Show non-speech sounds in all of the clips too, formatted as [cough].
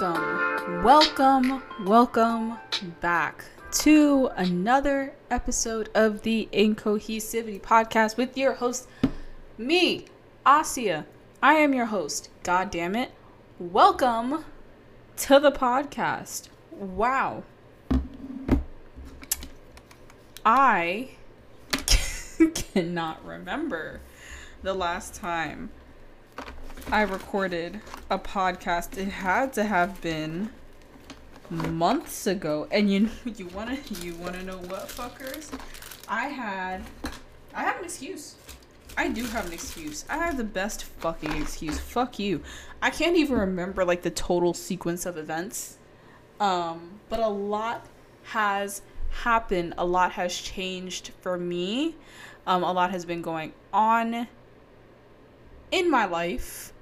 Welcome, welcome, welcome back to another episode of the Incohesivity Podcast with your host, me, Asia. I am your host. God damn it. Welcome to the podcast. Wow. I [laughs] cannot remember the last time I recorded a podcast. It had to have been months ago. And you [laughs] you wanna you wanna know what fuckers? I had I have an excuse. I do have an excuse. I have the best fucking excuse. Fuck you. I can't even remember like the total sequence of events. Um, but a lot has happened. A lot has changed for me. Um, a lot has been going on in my life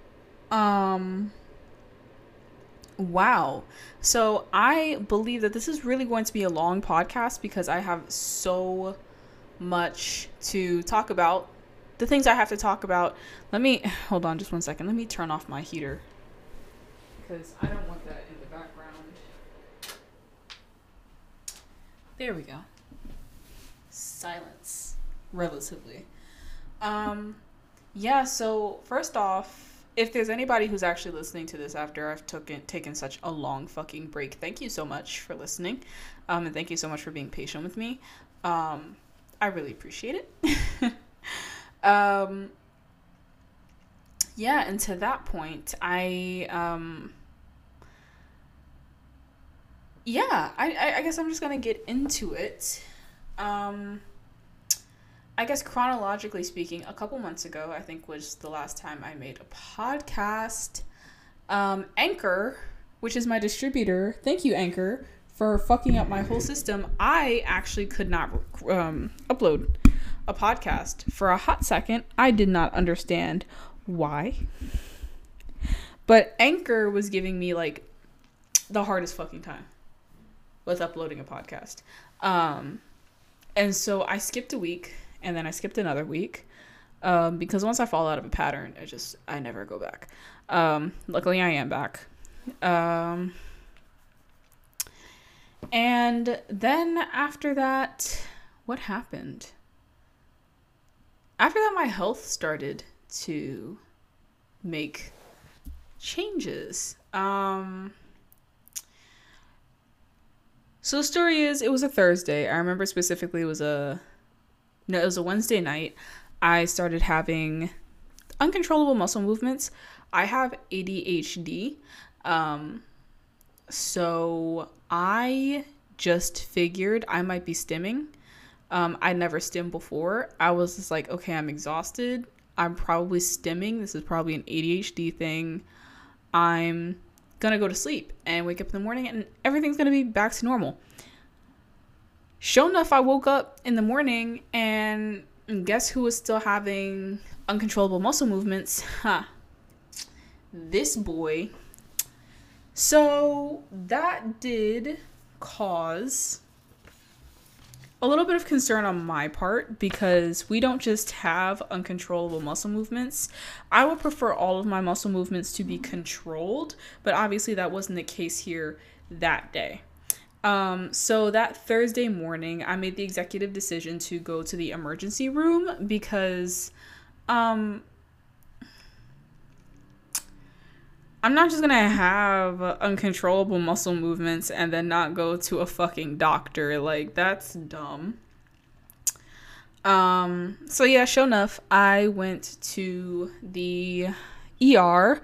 um wow. So I believe that this is really going to be a long podcast because I have so much to talk about. The things I have to talk about. Let me hold on just one second. Let me turn off my heater because I don't want that in the background. There we go. Silence relatively. Um yeah, so first off, if there's anybody who's actually listening to this after I've taken taken such a long fucking break, thank you so much for listening, um, and thank you so much for being patient with me. Um, I really appreciate it. [laughs] um, yeah, and to that point, I um, yeah, I, I guess I'm just gonna get into it. Um, I guess chronologically speaking, a couple months ago, I think was the last time I made a podcast. Um, Anchor, which is my distributor, thank you, Anchor, for fucking up my whole system. I actually could not um, upload a podcast for a hot second. I did not understand why. But Anchor was giving me like the hardest fucking time with uploading a podcast. Um, and so I skipped a week and then I skipped another week um, because once I fall out of a pattern, I just I never go back. Um, luckily, I am back. Um, and then after that, what happened? After that, my health started to make changes. Um, so the story is, it was a Thursday. I remember specifically it was a no, it was a Wednesday night. I started having uncontrollable muscle movements. I have ADHD. Um, so I just figured I might be stimming. Um, I never stimmed before. I was just like, okay, I'm exhausted. I'm probably stimming. This is probably an ADHD thing. I'm gonna go to sleep and wake up in the morning and everything's gonna be back to normal. Sure enough, I woke up in the morning and guess who was still having uncontrollable muscle movements? [laughs] Huh. This boy. So that did cause a little bit of concern on my part because we don't just have uncontrollable muscle movements. I would prefer all of my muscle movements to be controlled, but obviously that wasn't the case here that day. Um, so that Thursday morning, I made the executive decision to go to the emergency room because um, I'm not just gonna have uncontrollable muscle movements and then not go to a fucking doctor. Like, that's dumb. Um, so yeah, sure enough, I went to the ER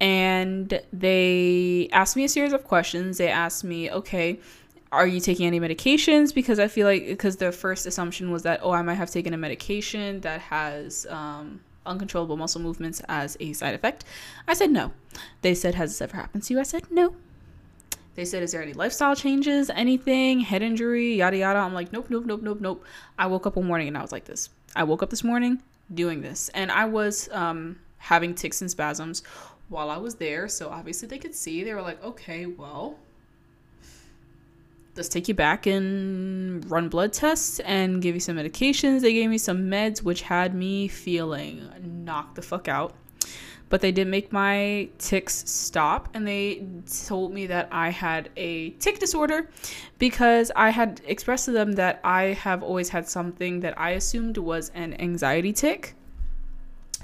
and they asked me a series of questions. They asked me, okay, are you taking any medications? Because I feel like, because the first assumption was that, oh, I might have taken a medication that has um, uncontrollable muscle movements as a side effect. I said no. They said, has this ever happened to you? I said no. They said, is there any lifestyle changes, anything, head injury, yada yada? I'm like, nope, nope, nope, nope, nope. I woke up one morning and I was like this. I woke up this morning doing this, and I was um, having tics and spasms while I was there. So obviously they could see. They were like, okay, well, let's take you back and run blood tests and give you some medications. They gave me some meds, which had me feeling knocked the fuck out. but they did make my tics stop and they told me that I had a tic disorder because I had expressed to them that I have always had something that I assumed was an anxiety tic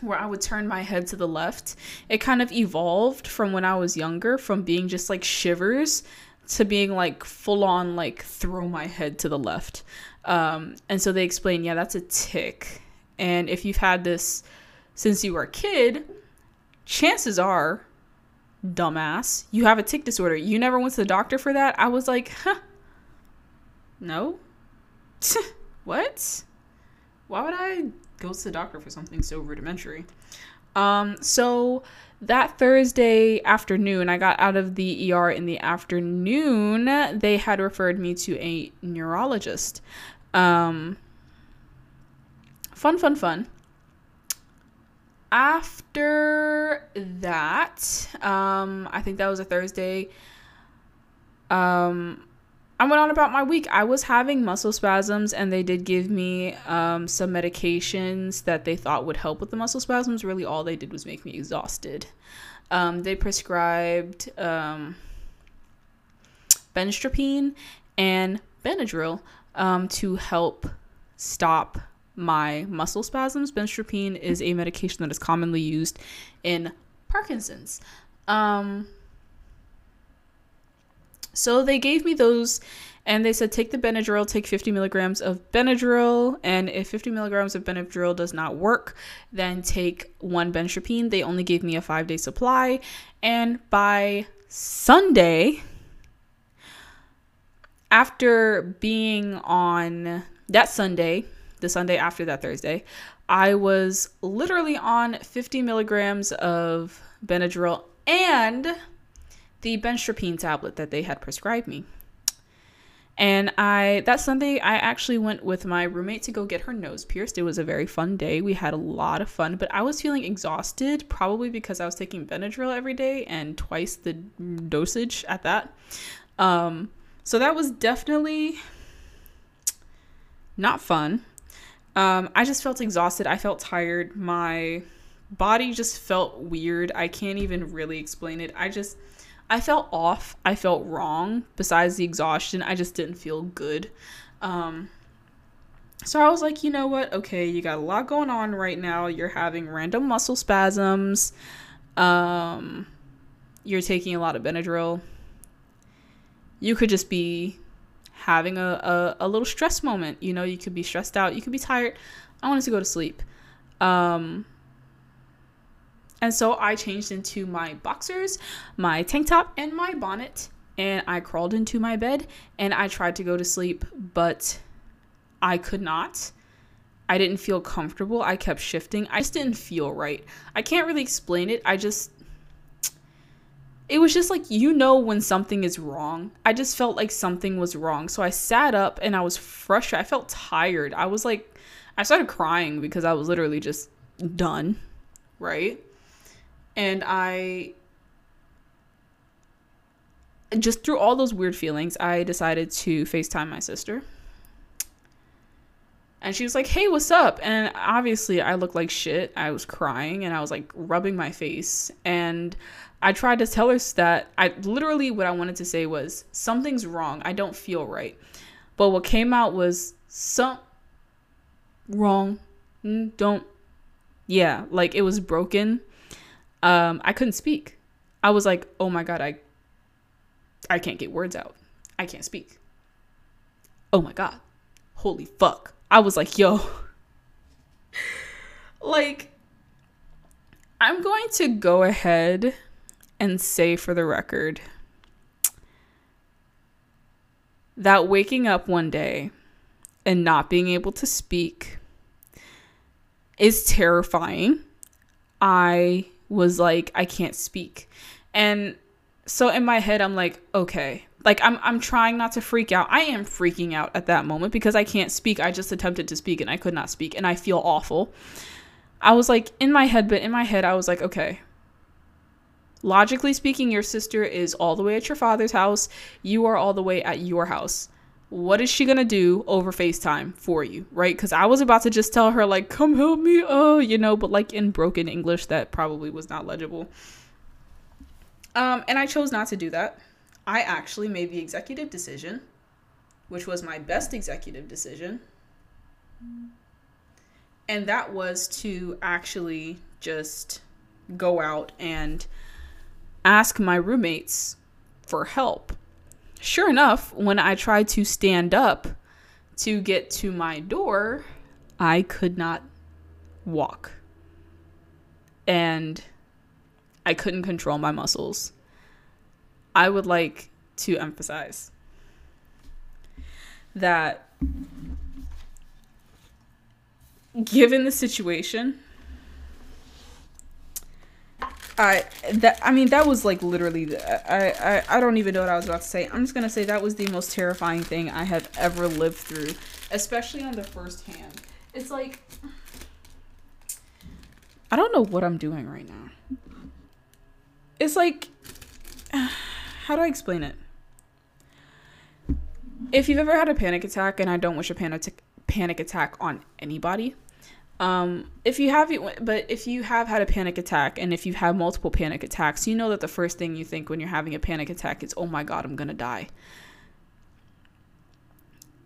where I would turn my head to the left. It kind of evolved from when I was younger from being just like shivers to being like full on like throw my head to the left. Um, and so they explain, yeah, that's a tic. And if you've had this since you were a kid, chances are, dumbass, you have a tic disorder. You never went to the doctor for that? I was like, huh, no. [laughs] what? Why would I go to the doctor for something so rudimentary? Um, so that Thursday afternoon, I got out of the ER in the afternoon. They had referred me to a neurologist. Um, fun, fun, fun. After that, um, I think that was a Thursday. Um, I went on about my week. I was having muscle spasms, and they did give me um, some medications that they thought would help with the muscle spasms. Really, all they did was make me exhausted. Um, they prescribed um, benztropine and Benadryl um, to help stop my muscle spasms. Benztropine is a medication that is commonly used in Parkinson's. Um, so they gave me those and they said take the Benadryl, take 50 milligrams of Benadryl, and if 50 milligrams of Benadryl does not work, then take one Benztropine. They only gave me a five day supply, and by Sunday, after being on that Sunday, the Sunday after that Thursday, I was literally on 50 milligrams of Benadryl and the benztropine tablet that they had prescribed me. And I that Sunday I actually went with my roommate to go get her nose pierced. It was a very fun day. We had a lot of fun, but I was feeling exhausted probably because I was taking Benadryl every day and twice the dosage at that. Um so that was definitely not fun. Um I just felt exhausted. I felt tired. My body just felt weird. I can't even really explain it. I just I felt off. I felt wrong. Besides the exhaustion, I just didn't feel good. Um, so I was like, you know what? Okay, you got a lot going on right now. You're having random muscle spasms. Um, you're taking a lot of Benadryl. You could just be having a, a, a little stress moment. You know, you could be stressed out. You could be tired. I wanted to go to sleep. Um, and so I changed into my boxers, my tank top, and my bonnet. And I crawled into my bed and I tried to go to sleep, but I could not. I didn't feel comfortable. I kept shifting. I just didn't feel right. I can't really explain it. I just. It was just like, you know, when something is wrong. I just felt like something was wrong. So I sat up and I was frustrated. I felt tired. I was like, I started crying because I was literally just done. Right? And I just through all those weird feelings, I decided to FaceTime my sister. And she was like, "Hey, what's up?" And obviously, I looked like shit. I was crying and I was like rubbing my face. And I tried to tell her that I literally what I wanted to say was something's wrong. I don't feel right. But what came out was some wrong. Mm, don't. Yeah, like it was broken um, I couldn't speak. I was like, oh my god, I I can't get words out. I can't speak. Oh my god. Holy fuck. I was like, yo. [laughs] like I'm going to go ahead and say for the record that waking up one day and not being able to speak is terrifying. I was like I can't speak. And so in my head I'm like, okay. Like I'm I'm trying not to freak out. I am freaking out at that moment because I can't speak. I just attempted to speak and I could not speak and I feel awful. I was like in my head, but in my head I was like, okay. Logically speaking, your sister is all the way at your father's house. You are all the way at your house. What is she gonna do over FaceTime for you, right? Because I was about to just tell her, like, come help me, oh, you know, but like in broken English that probably was not legible. Um, and I chose not to do that. I actually made the executive decision, which was my best executive decision. And that was to actually just go out and ask my roommates for help Sure enough, when I tried to stand up to get to my door, I could not walk. And I couldn't control my muscles. I would like to emphasize that given the situation, I that I mean that was like literally I, I I don't even know what I was about to say. I'm just gonna say that was the most terrifying thing I have ever lived through, especially on the first hand. It's like I don't know what I'm doing right now. It's like [sighs] how do I explain it? If you've ever had a panic attack, and I don't wish a panic panic attack on anybody, um, if you have, but if you have had a panic attack and if you've had multiple panic attacks, you know that the first thing you think when you're having a panic attack is, oh my God, I'm gonna die.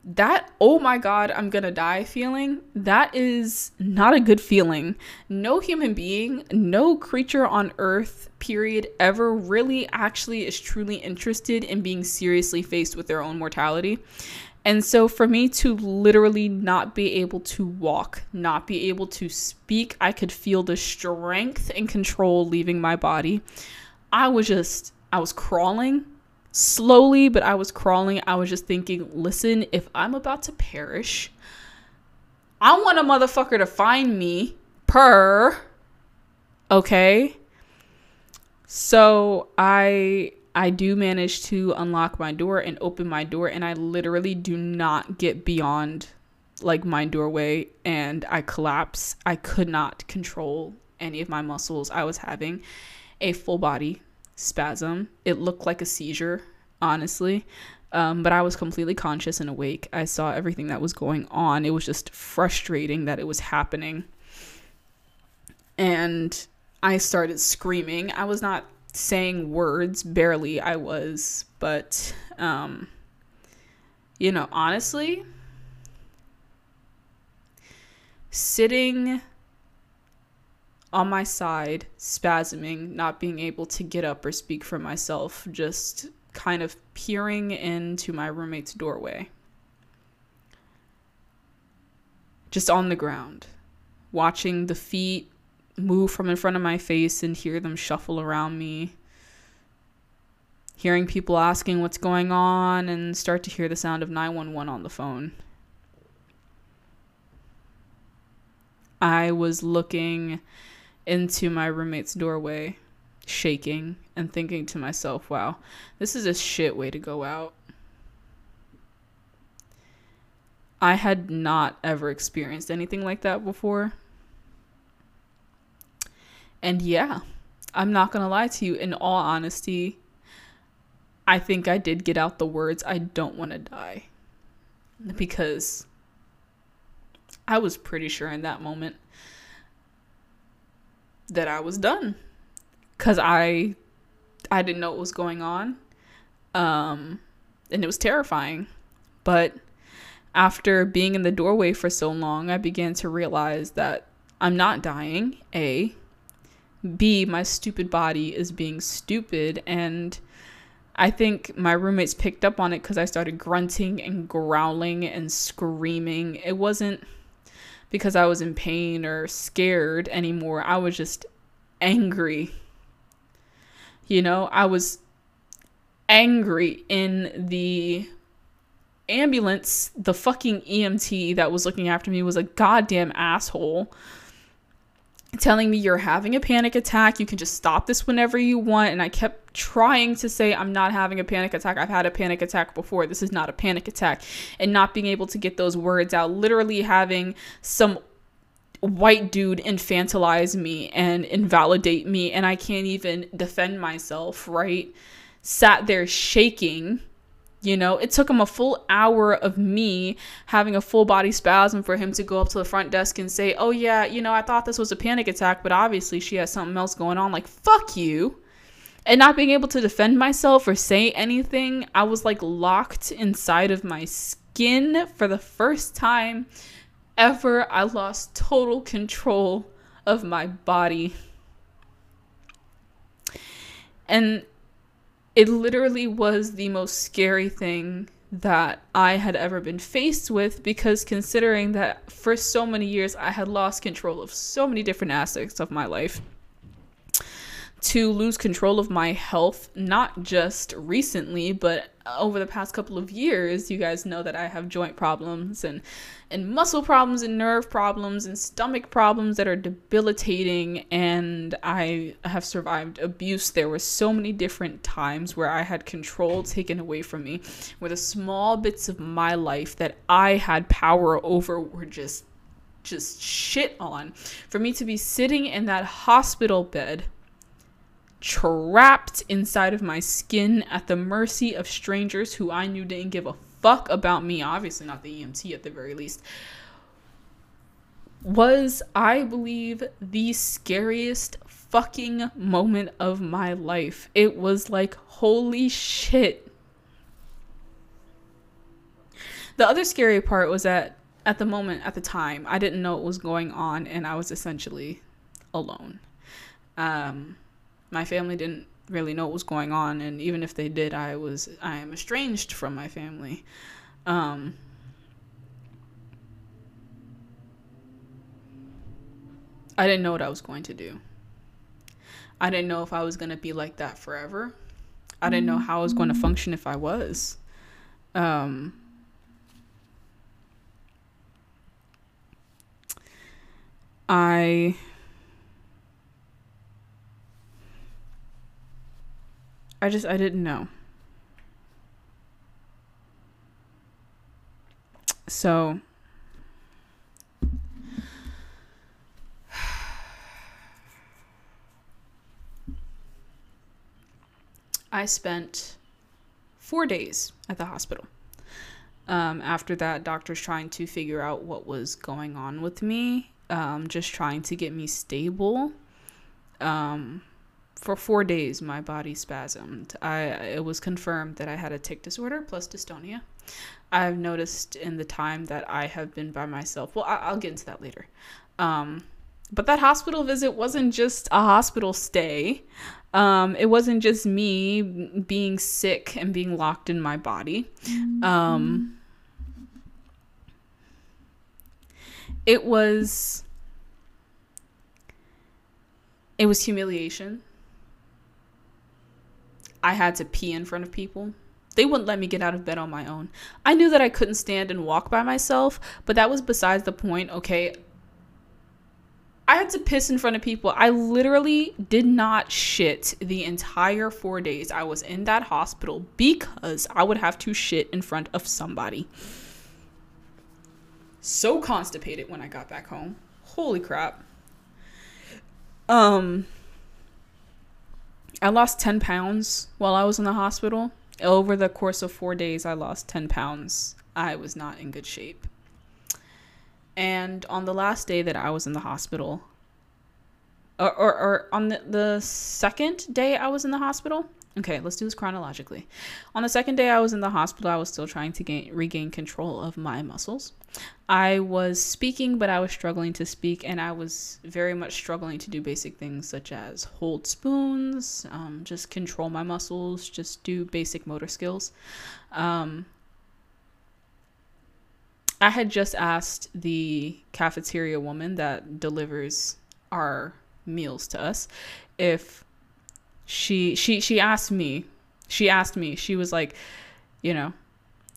That, oh my God, I'm gonna die feeling, that is not a good feeling. No human being, no creature on earth, period, ever really actually is truly interested in being seriously faced with their own mortality. And so for me to literally not be able to walk, not be able to speak, I could feel the strength and control leaving my body. I was just, I was crawling slowly, but I was crawling. I was just thinking, listen, if I'm about to perish, I want a motherfucker to find me per. Okay. So I I do manage to unlock my door and open my door, and I literally do not get beyond like my doorway and I collapse. I could not control any of my muscles. I was having a full body spasm. It looked like a seizure, honestly. Um, but I was completely conscious and awake. I saw everything that was going on. It was just frustrating that it was happening. And I started screaming. I was not saying words barely i was but um you know honestly sitting on my side spasming not being able to get up or speak for myself just kind of peering into my roommate's doorway. Just on the ground watching the feet move from in front of my face and hear them shuffle around me. Hearing people asking what's going on and start to hear the sound of 911 on the phone. I was looking into my roommate's doorway, shaking and thinking to myself, wow, this is a shit way to go out. I had not ever experienced anything like that before. And yeah, I'm not going to lie to you. In all honesty, I think I did get out the words, I don't want to die. Because I was pretty sure in that moment that I was done. Cuz I I didn't know what was going on. Um and it was terrifying. But after being in the doorway for so long, I began to realize that I'm not dying. A B, my stupid body is being stupid. And I think my roommates picked up on it because I started grunting and growling and screaming. It wasn't because I was in pain or scared anymore. I was just angry. You know, I was angry in the ambulance. The fucking EMT that was looking after me was a goddamn asshole telling me you're having a panic attack. You can just stop this whenever you want. And I kept trying to say, I'm not having a panic attack. I've had a panic attack before. This is not a panic attack. And not being able to get those words out, literally having some white dude infantilize me and invalidate me. And I can't even defend myself, right? Sat there shaking You know, it took him a full hour of me having a full body spasm for him to go up to the front desk and say, Oh, yeah, you know, I thought this was a panic attack, but obviously she has something else going on. Like, fuck you. And not being able to defend myself or say anything, I was like locked inside of my skin for the first time ever. I lost total control of my body. And it literally was the most scary thing that I had ever been faced with because considering that for so many years I had lost control of so many different aspects of my life to lose control of my health, not just recently, but over the past couple of years. You guys know that I have joint problems and and muscle problems and nerve problems and stomach problems that are debilitating and I have survived abuse. There were so many different times where I had control taken away from me, where the small bits of my life that I had power over were just just shit on. For me to be sitting in that hospital bed trapped inside of my skin at the mercy of strangers who I knew didn't give a fuck about me, obviously not the EMT at the very least, was, I believe, the scariest fucking moment of my life. It was like, holy shit. The other scary part was that at the moment, at the time, I didn't know what was going on and I was essentially alone. Um, my family didn't really know what was going on and even if they did i was i am estranged from my family. Um, i didn't know what i was going to do. I didn't know if i was going to be like that forever. I didn't know how i was going to function if i was. Um, i I just I didn't know. So I spent four days at the hospital. Um, after that, doctors trying to figure out what was going on with me, um, just trying to get me stable. Um, for four days my body spasmed. I it was confirmed that I had a tic disorder plus dystonia. I've noticed in the time that I have been by myself. Well, I, will get into that later. Um, but that hospital visit wasn't just a hospital stay. Um, it wasn't just me being sick and being locked in my body. Um, it was it was humiliation I had to pee in front of people. They wouldn't let me get out of bed on my own. I knew that I couldn't stand and walk by myself, but that was besides the point. Okay. I had to piss in front of people. I literally did not shit the entire four days I was in that hospital because I would have to shit in front of somebody. So constipated when I got back home. Holy crap. Um, I lost 10 pounds while I was in the hospital. Over the course of four days, I lost 10 pounds. I was not in good shape. And on the last day that I was in the hospital, or, or, or on the, the second day I was in the hospital, Okay, let's do this chronologically. On the second day I was in the hospital, I was still trying to gain, regain control of my muscles. I was speaking, but I was struggling to speak, and I was very much struggling to do basic things such as hold spoons, um, just control my muscles, just do basic motor skills. Um, I had just asked the cafeteria woman that delivers our meals to us if she she she asked me she asked me she was like you know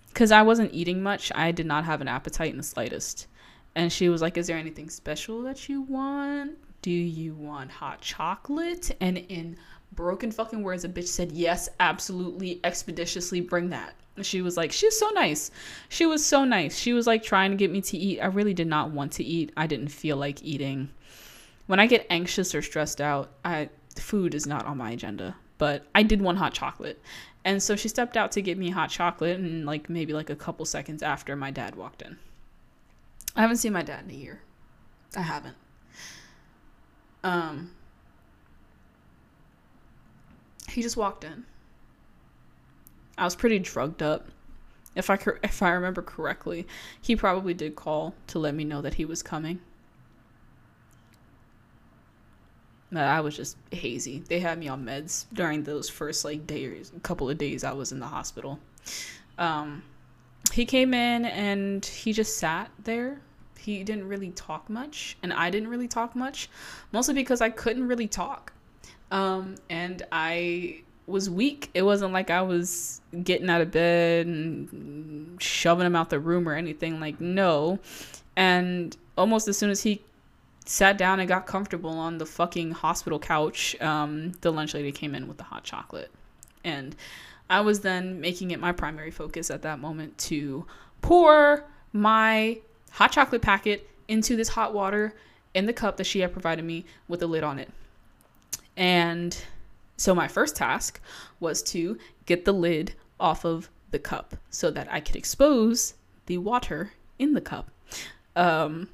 because i wasn't eating much i did not have an appetite in the slightest. And she was like is there anything special that you want? Do you want hot chocolate? And in broken fucking words a bitch said yes absolutely expeditiously bring that. And she was like she was so nice. She was so nice. She was like trying to get me to eat. I really did not want to eat. I didn't feel like eating. When i get anxious or stressed out i food is not on my agenda, but I did want hot chocolate. And so she stepped out to get me hot chocolate, and like maybe like a couple seconds after, my dad walked in. I haven't seen my dad in a year. I haven't. Um, he just walked in. I was pretty drugged up. If I if I remember correctly, he probably did call to let me know that he was coming. But I was just hazy. They had me on meds during those first like days, couple of days I was in the hospital. Um, he came in and he just sat there. He didn't really talk much, and I didn't really talk much, mostly because I couldn't really talk. Um, and I was weak. It wasn't like I was getting out of bed and shoving him out the room or anything. Like, no. And almost as soon as he sat down and got comfortable on the fucking hospital couch, um, the lunch lady came in with the hot chocolate. And I was then making it my primary focus at that moment to pour my hot chocolate packet into this hot water in the cup that she had provided me with a lid on it. And so my first task was to get the lid off of the cup so that I could expose the water in the cup. Um,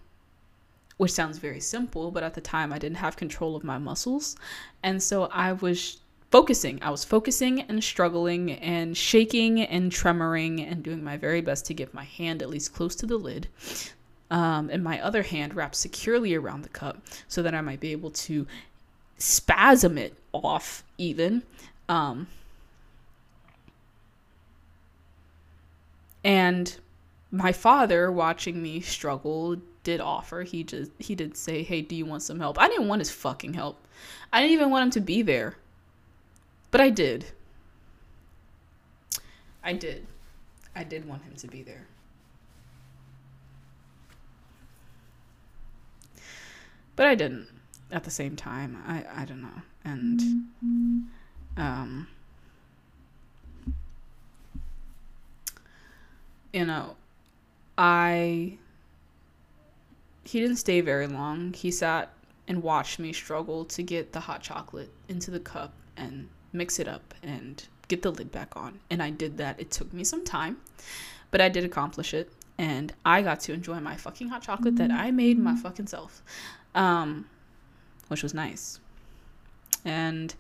which sounds very simple, but at the time I didn't have control of my muscles. And so I was focusing. I was focusing and struggling and shaking and tremoring and doing my very best to get my hand at least close to the lid. Um, and my other hand wrapped securely around the cup so that I might be able to spasm it off, even. Um, and my father, watching me struggle, did offer. He just he did say, "Hey, do you want some help?" I didn't want his fucking help. I didn't even want him to be there. But I did. I did. I did want him to be there. But I didn't at the same time. I I don't know. And um you know, I he didn't stay very long. He sat and watched me struggle to get the hot chocolate into the cup and mix it up and get the lid back on. And I did that. It took me some time, but I did accomplish it. And I got to enjoy my fucking hot chocolate that I made my fucking self, um, which was nice. And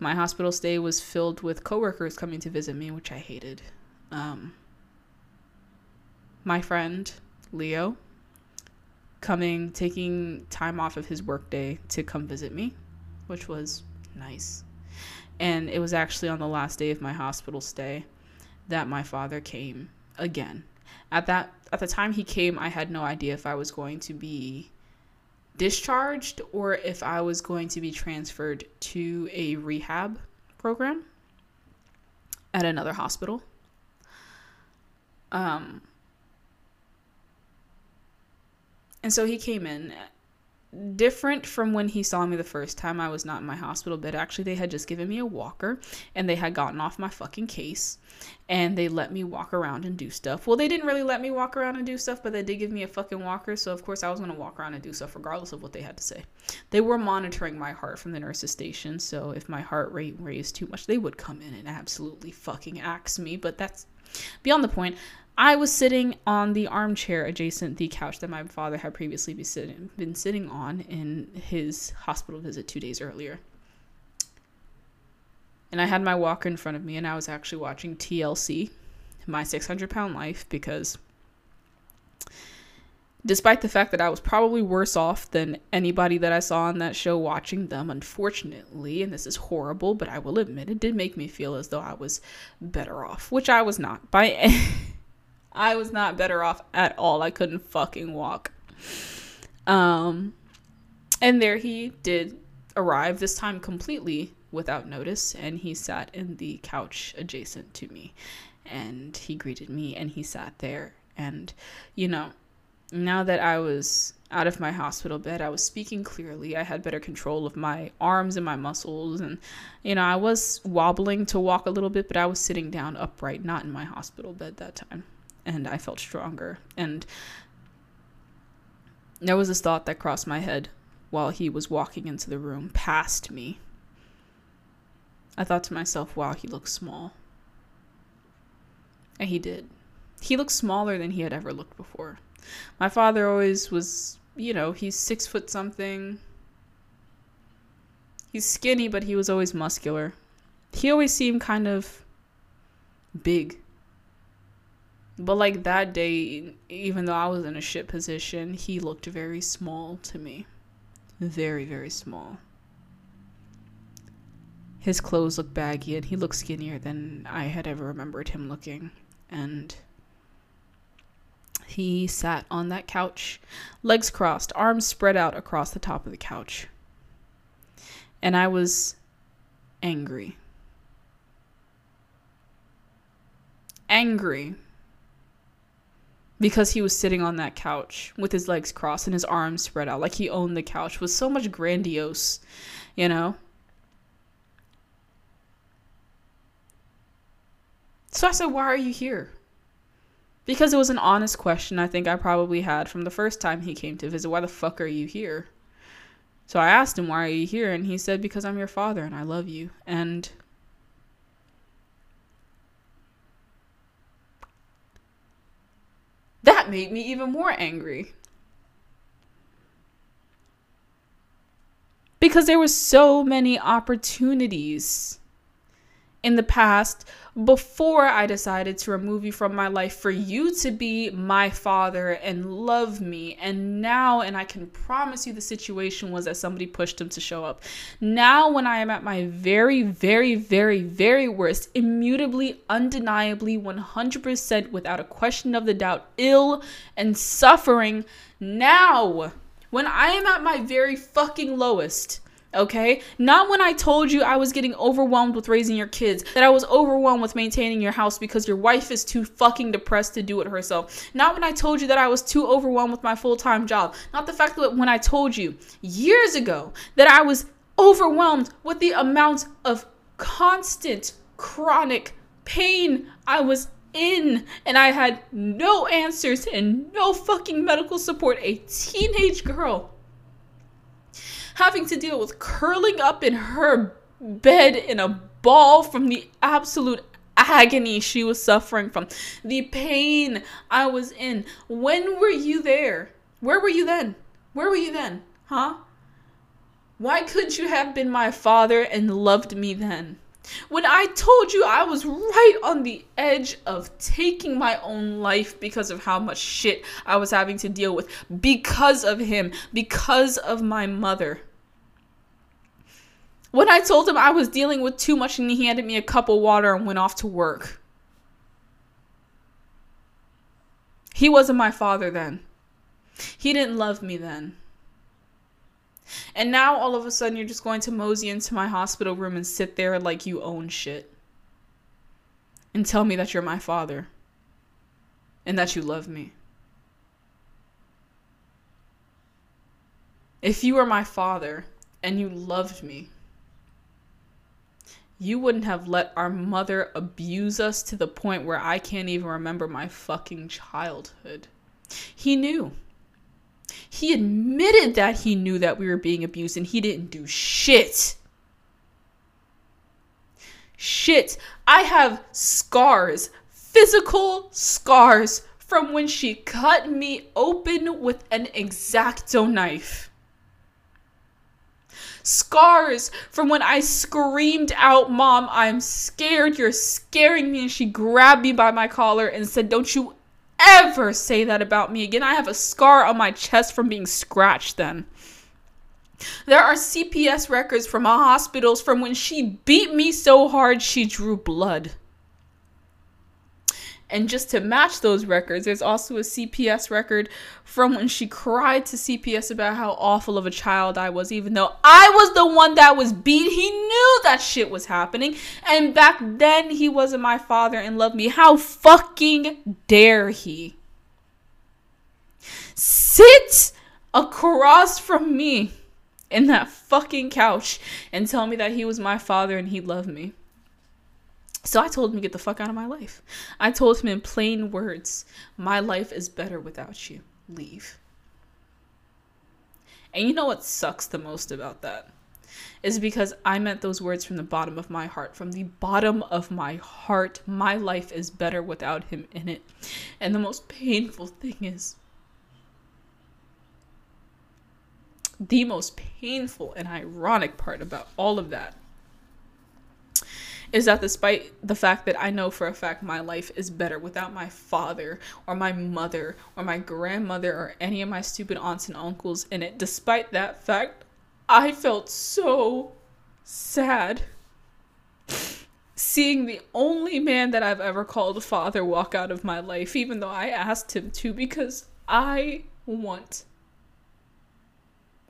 my hospital stay was filled with coworkers coming to visit me, which I hated. Um, my friend Leo, coming, taking time off of his workday to come visit me, which was nice. And it was actually on the last day of my hospital stay that my father came again. At that at the time he came, I had no idea if I was going to be discharged or if I was going to be transferred to a rehab program at another hospital. Um And so he came in different from when he saw me the first time I was not in my hospital bed. Actually, they had just given me a walker and they had gotten off my fucking case and they let me walk around and do stuff. Well, they didn't really let me walk around and do stuff, but they did give me a fucking walker. So, of course, I was going to walk around and do stuff regardless of what they had to say. They were monitoring my heart from the nurse's station. So, if my heart rate raised too much, they would come in and absolutely fucking axe me. But that's beyond the point. I was sitting on the armchair adjacent the couch that my father had previously been sitting, been sitting on in his hospital visit two days earlier. And I had my walker in front of me, and I was actually watching TLC, My 600 Pound Life, because despite the fact that I was probably worse off than anybody that I saw on that show watching them, unfortunately, and this is horrible, but I will admit it did make me feel as though I was better off, which I was not by [laughs] I was not better off at all. I couldn't fucking walk. Um, and there he did arrive, this time completely without notice, and he sat in the couch adjacent to me. And he greeted me and he sat there. And, you know, now that I was out of my hospital bed, I was speaking clearly. I had better control of my arms and my muscles. And, you know, I was wobbling to walk a little bit, but I was sitting down upright, not in my hospital bed that time and I felt stronger. And there was this thought that crossed my head while he was walking into the room past me. I thought to myself, wow, he looks small. And he did. He looked smaller than he had ever looked before. My father always was, you know, he's six foot something. He's skinny, but he was always muscular. He always seemed kind of big. But like that day, even though I was in a shit position, he looked very small to me. Very, very small. His clothes looked baggy and he looked skinnier than I had ever remembered him looking. And he sat on that couch, legs crossed, arms spread out across the top of the couch. And I was angry. Angry because he was sitting on that couch with his legs crossed and his arms spread out like he owned the couch was so much grandiose, you know? So I said, Why are you here? Because it was an honest question I think I probably had from the first time he came to visit. Why the fuck are you here? So I asked him, Why are you here? And he said, Because I'm your father and I love you. And that made me even more angry. Because there were so many opportunities in the past before I decided to remove you from my life for you to be my father and love me. And now, and I can promise you the situation was that somebody pushed him to show up. Now, when I am at my very, very, very, very worst, immutably, undeniably, 100% without a question of the doubt, ill and suffering, now, when I am at my very fucking lowest, Okay? Not when I told you I was getting overwhelmed with raising your kids, that I was overwhelmed with maintaining your house because your wife is too fucking depressed to do it herself. Not when I told you that I was too overwhelmed with my full time job. Not the fact that when I told you years ago that I was overwhelmed with the amount of constant, chronic pain I was in and I had no answers and no fucking medical support. A teenage girl having to deal with curling up in her bed in a ball from the absolute agony she was suffering from, the pain I was in. When were you there? Where were you then? Where were you then? Huh? Why couldn't you have been my father and loved me then? When I told you I was right on the edge of taking my own life because of how much shit I was having to deal with, because of him, because of my mother. When I told him I was dealing with too much and he handed me a cup of water and went off to work. He wasn't my father then. He didn't love me then. And now all of a sudden you're just going to mosey into my hospital room and sit there like you own shit. And tell me that you're my father. And that you love me. If you were my father and you loved me, you wouldn't have let our mother abuse us to the point where I can't even remember my fucking childhood. He knew. He admitted that he knew that we were being abused and he didn't do shit. Shit. I have scars, physical scars from when she cut me open with an X-Acto knife scars from when I screamed out, Mom, I'm scared. You're scaring me. And she grabbed me by my collar and said, Don't you ever say that about me again. I have a scar on my chest from being scratched then. There are CPS records from our hospitals from when she beat me so hard she drew blood. And just to match those records, there's also a CPS record from when she cried to CPS about how awful of a child I was, even though I was the one that was beat. He knew that shit was happening. And back then, he wasn't my father and loved me. How fucking dare he? Sit across from me in that fucking couch and tell me that he was my father and he loved me. So I told him to get the fuck out of my life. I told him in plain words, my life is better without you. Leave. And you know what sucks the most about that? is because I meant those words from the bottom of my heart. From the bottom of my heart, my life is better without him in it. And the most painful thing is, the most painful and ironic part about all of that is that despite the fact that I know for a fact my life is better without my father or my mother or my grandmother or any of my stupid aunts and uncles in it, despite that fact, I felt so sad seeing the only man that I've ever called father walk out of my life, even though I asked him to, because I want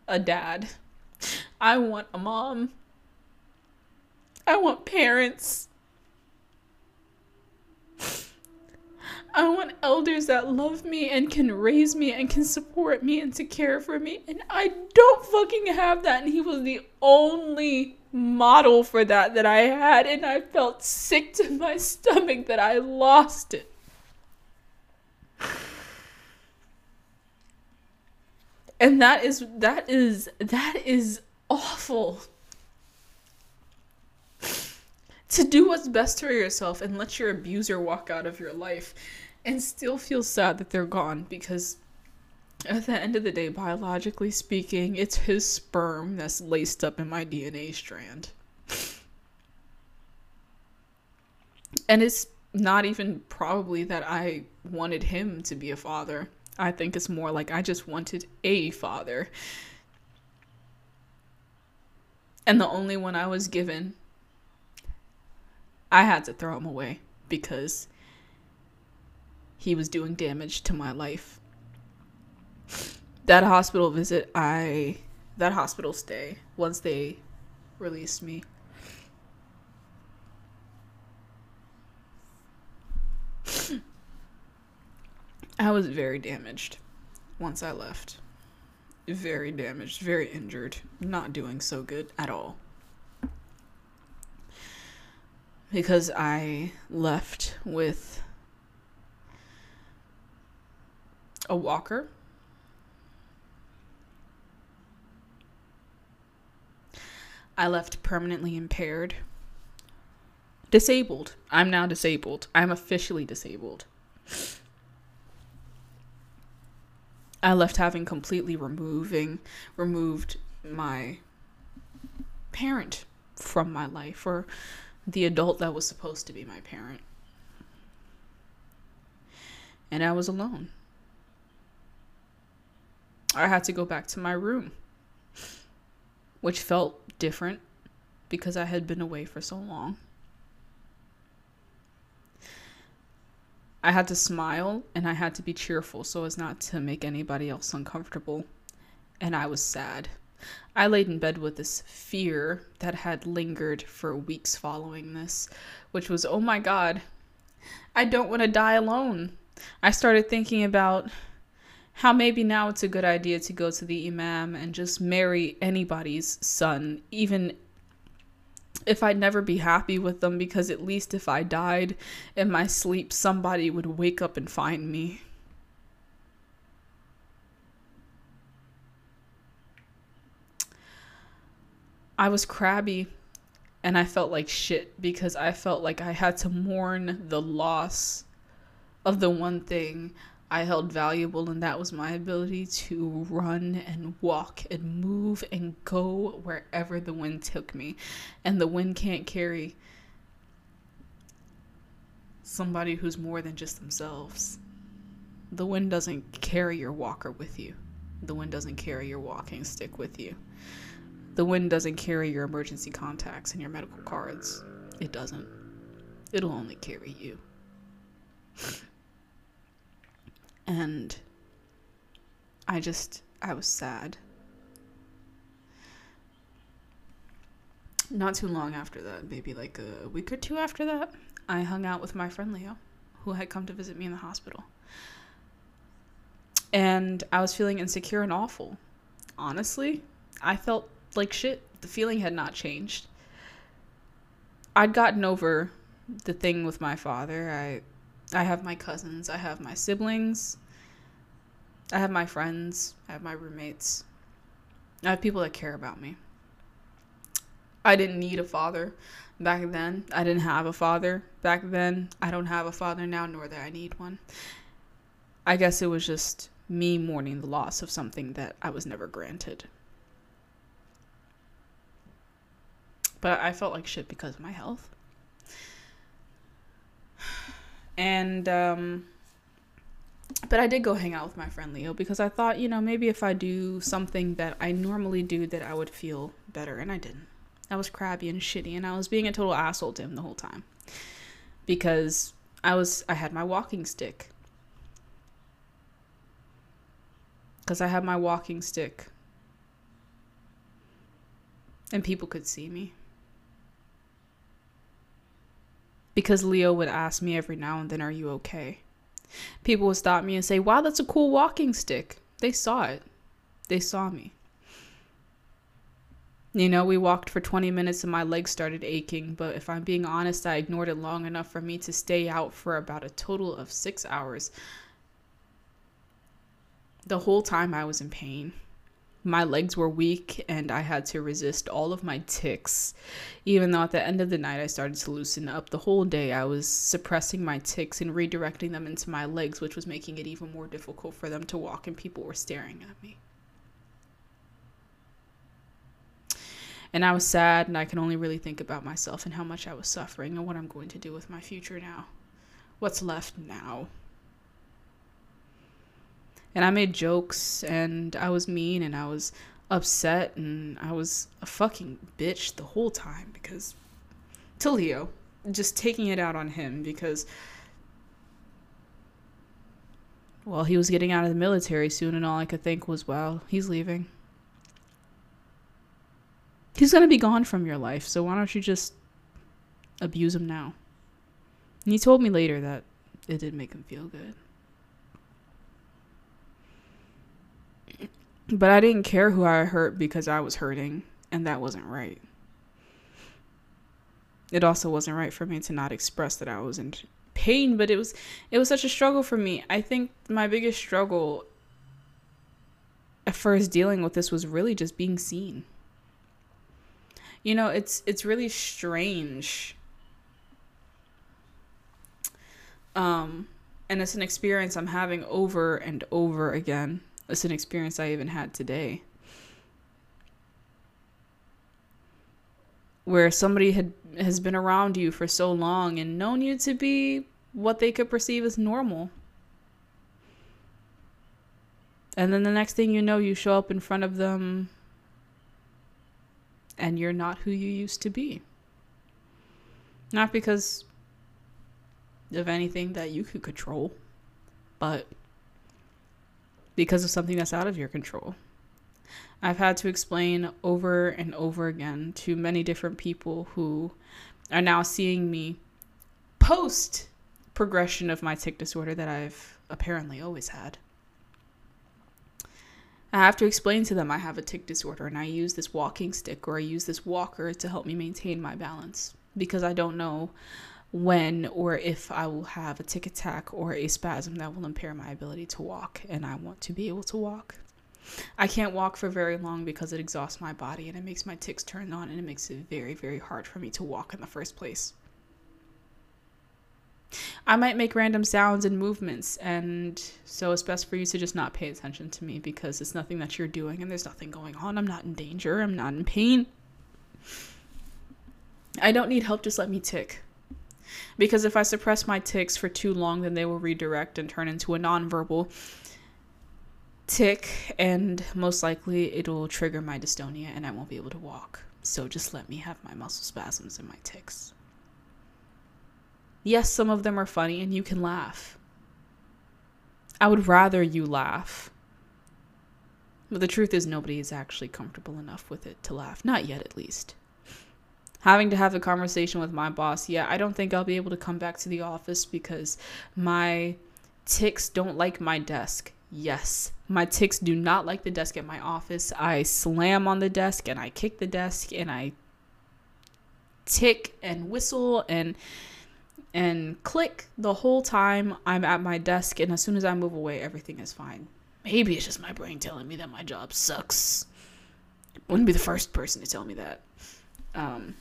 a dad. I want a mom. I want parents. I want elders that love me and can raise me and can support me and to care for me. And I don't fucking have that. And he was the only model for that that I had. And I felt sick to my stomach that I lost it. And that is, that is, that is awful to do what's best for yourself and let your abuser walk out of your life and still feel sad that they're gone because at the end of the day, biologically speaking, it's his sperm that's laced up in my DNA strand. And it's not even probably that I wanted him to be a father. I think it's more like I just wanted a father. And the only one I was given I had to throw him away because he was doing damage to my life. That hospital visit, I that hospital stay once they released me. I was very damaged once I left. Very damaged, very injured, not doing so good at all. Because I left with a walker. I left permanently impaired. Disabled. I'm now disabled. I'm officially disabled. I left having completely removing removed my parent from my life or the adult that was supposed to be my parent. And I was alone. I had to go back to my room, which felt different because I had been away for so long. I had to smile and I had to be cheerful so as not to make anybody else uncomfortable. And I was sad. I laid in bed with this fear that had lingered for weeks following this, which was, oh my God, I don't want to die alone. I started thinking about how maybe now it's a good idea to go to the imam and just marry anybody's son, even if I'd never be happy with them, because at least if I died in my sleep, somebody would wake up and find me. I was crabby and I felt like shit because I felt like I had to mourn the loss of the one thing I held valuable, and that was my ability to run and walk and move and go wherever the wind took me. And the wind can't carry somebody who's more than just themselves. The wind doesn't carry your walker with you, the wind doesn't carry your walking stick with you. The wind doesn't carry your emergency contacts and your medical cards. It doesn't. It'll only carry you. [laughs] and I just, I was sad. Not too long after that, maybe like a week or two after that, I hung out with my friend Leo, who had come to visit me in the hospital. And I was feeling insecure and awful. Honestly, I felt like shit. The feeling had not changed. I'd gotten over the thing with my father. I I have my cousins, I have my siblings, I have my friends, I have my roommates. I have people that care about me. I didn't need a father back then. I didn't have a father back then. I don't have a father now, nor that I need one. I guess it was just me mourning the loss of something that I was never granted. But I felt like shit because of my health. And, um, but I did go hang out with my friend Leo because I thought, you know, maybe if I do something that I normally do, that I would feel better. And I didn't. I was crabby and shitty, and I was being a total asshole to him the whole time because I was I had my walking stick. Because I had my walking stick. And people could see me. Because Leo would ask me every now and then, Are you okay? People would stop me and say, Wow, that's a cool walking stick. They saw it. They saw me. You know, we walked for 20 minutes and my legs started aching, but if I'm being honest, I ignored it long enough for me to stay out for about a total of six hours. The whole time I was in pain. My legs were weak and I had to resist all of my tics. Even though at the end of the night I started to loosen up, the whole day I was suppressing my tics and redirecting them into my legs, which was making it even more difficult for them to walk, and people were staring at me. And I was sad, and I can only really think about myself and how much I was suffering and what I'm going to do with my future now. What's left now? And I made jokes, and I was mean, and I was upset, and I was a fucking bitch the whole time because to Leo, just taking it out on him because. Well, he was getting out of the military soon, and all I could think was, well, he's leaving he's going to be gone from your life. So why don't you just abuse him now? And he told me later that it didn't make him feel good. But I didn't care who I hurt because I was hurting, and that wasn't right. It also wasn't right for me to not express that I was in pain, but it was it was such a struggle for me. I think my biggest struggle at first dealing with this was really just being seen you know it's it's really strange um and it's an experience i'm having over and over again it's an experience i even had today where somebody had has been around you for so long and known you to be what they could perceive as normal and then the next thing you know you show up in front of them and you're not who you used to be. Not because of anything that you could control, but because of something that's out of your control. I've had to explain over and over again to many different people who are now seeing me post progression of my tic disorder that I've apparently always had. I have to explain to them I have a tic disorder and I use this walking stick or I use this walker to help me maintain my balance because I don't know when or if I will have a tic attack or a spasm that will impair my ability to walk and I want to be able to walk. I can't walk for very long because it exhausts my body and it makes my tics turn on and it makes it very, very hard for me to walk in the first place. I might make random sounds and movements, and so it's best for you to just not pay attention to me because it's nothing that you're doing and there's nothing going on. I'm not in danger, I'm not in pain. I don't need help, just let me tic. Because if I suppress my tics for too long, then they will redirect and turn into a nonverbal tic, and most likely it'll trigger my dystonia and I won't be able to walk. So just let me have my muscle spasms and my tics. Yes, some of them are funny and you can laugh. I would rather you laugh. But the truth is, nobody is actually comfortable enough with it to laugh. Not yet, at least. Having to have a conversation with my boss, yeah, I don't think I'll be able to come back to the office because my tics don't like my desk. Yes, my tics do not like the desk at my office. I slam on the desk and I kick the desk and I tic and whistle and and click the whole time I'm at my desk. And as soon as I move away, everything is fine. Maybe it's just my brain telling me that my job sucks. Wouldn't be the first person to tell me that. Um,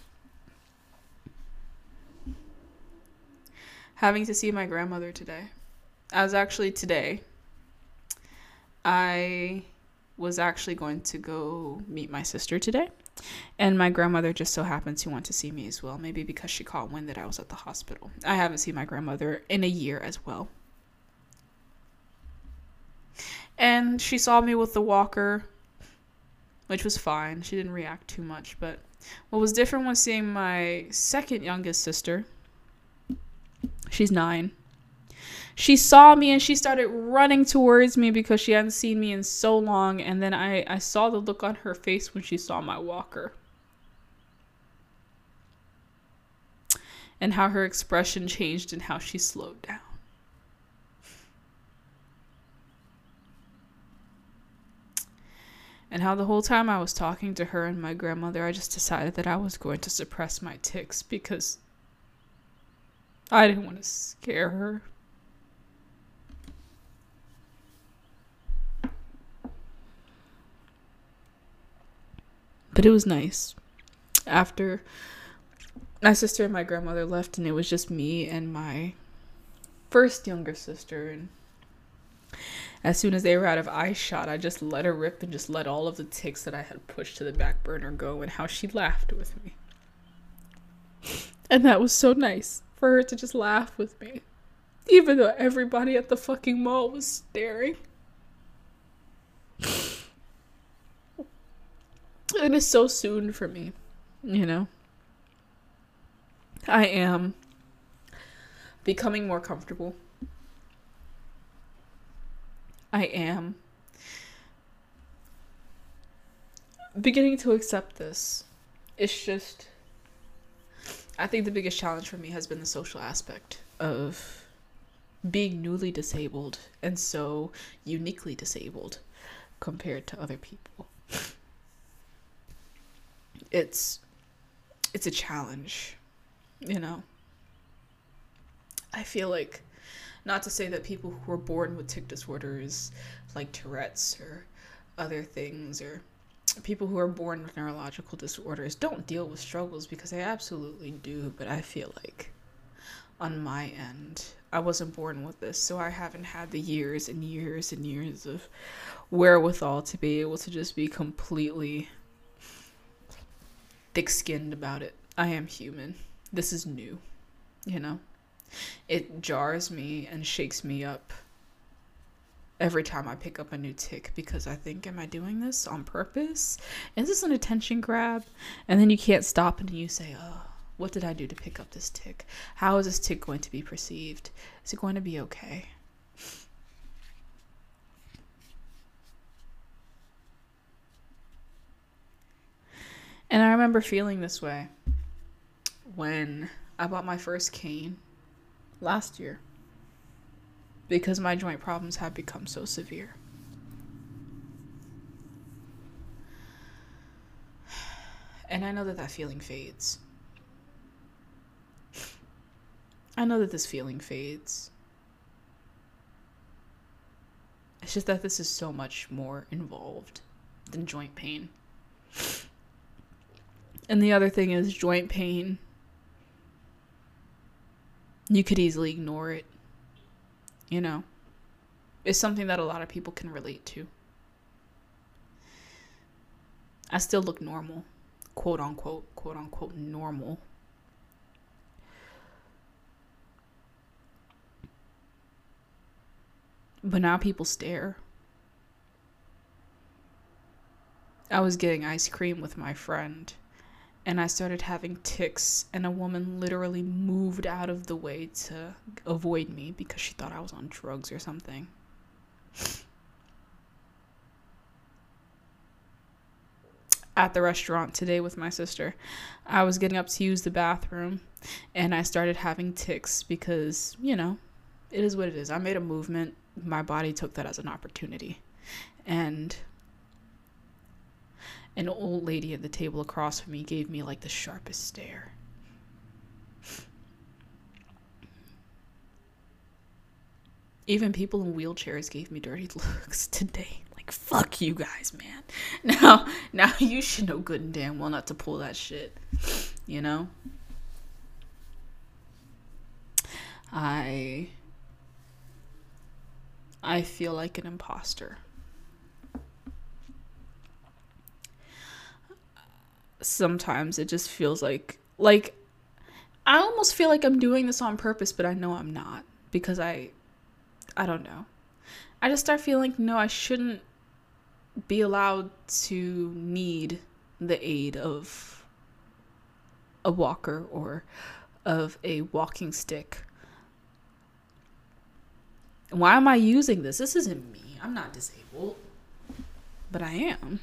having to see my grandmother today. I was actually today. I was actually going to go meet my sister today. And my grandmother just so happened to want to see me as well, maybe because she caught wind that I was at the hospital. I haven't seen my grandmother in a year as well. And she saw me with the walker, which was fine. She didn't react too much. But what was different was seeing my second youngest sister. She's nine. She saw me and she started running towards me because she hadn't seen me in so long. And then I, I saw the look on her face when she saw my walker. And how her expression changed and how she slowed down. And how the whole time I was talking to her and my grandmother, I just decided that I was going to suppress my tics because I didn't want to scare her. But it was nice. After my sister and my grandmother left, and it was just me and my first younger sister. And as soon as they were out of eye shot, I just let her rip and just let all of the tics that I had pushed to the back burner go, and how she laughed with me. [laughs] And that was so nice for her to just laugh with me, even though everybody at the fucking mall was staring. it is so soon for me, you know. I am becoming more comfortable. I am beginning to accept this. It's just, I think the biggest challenge for me has been the social aspect of being newly disabled and so uniquely disabled compared to other people it's it's a challenge, you know. I feel like not to say that people who are born with tic disorders like Tourette's or other things or people who are born with neurological disorders don't deal with struggles because they absolutely do, but I feel like on my end, I wasn't born with this, so I haven't had the years and years and years of wherewithal to be able to just be completely thick skinned about it. I am human. This is new, you know? It jars me and shakes me up every time I pick up a new tic because I think, am I doing this on purpose? Is this an attention grab? And then you can't stop and you say, oh, what did I do to pick up this tic? How is this tic going to be perceived? Is it going to be okay? And I remember feeling this way when I bought my first cane last year because my joint problems have become so severe. And I know that that feeling fades. I know that this feeling fades. It's just that this is so much more involved than joint pain. And the other thing is joint pain. You could easily ignore it. You know, it's something that a lot of people can relate to. I still look normal, quote unquote, quote unquote, normal. But now people stare. I was getting ice cream with my friend and I started having tics, and a woman literally moved out of the way to avoid me because she thought I was on drugs or something. At the restaurant today with my sister, I was getting up to use the bathroom and I started having tics because, you know, it is what it is. I made a movement, my body took that as an opportunity. And an old lady at the table across from me gave me like the sharpest stare. Even people in wheelchairs gave me dirty [laughs] looks today. Like, fuck you guys, man. [laughs] Now, now you should know good and damn well not to pull that shit. You know? I I feel like an imposter. Sometimes it just feels like like I almost feel like I'm doing this on purpose, but I know I'm not because I I don't know. I just start feeling no, I shouldn't be allowed to need the aid of a walker or of a walking stick. Why am I using this? This isn't me. I'm not disabled. But I am.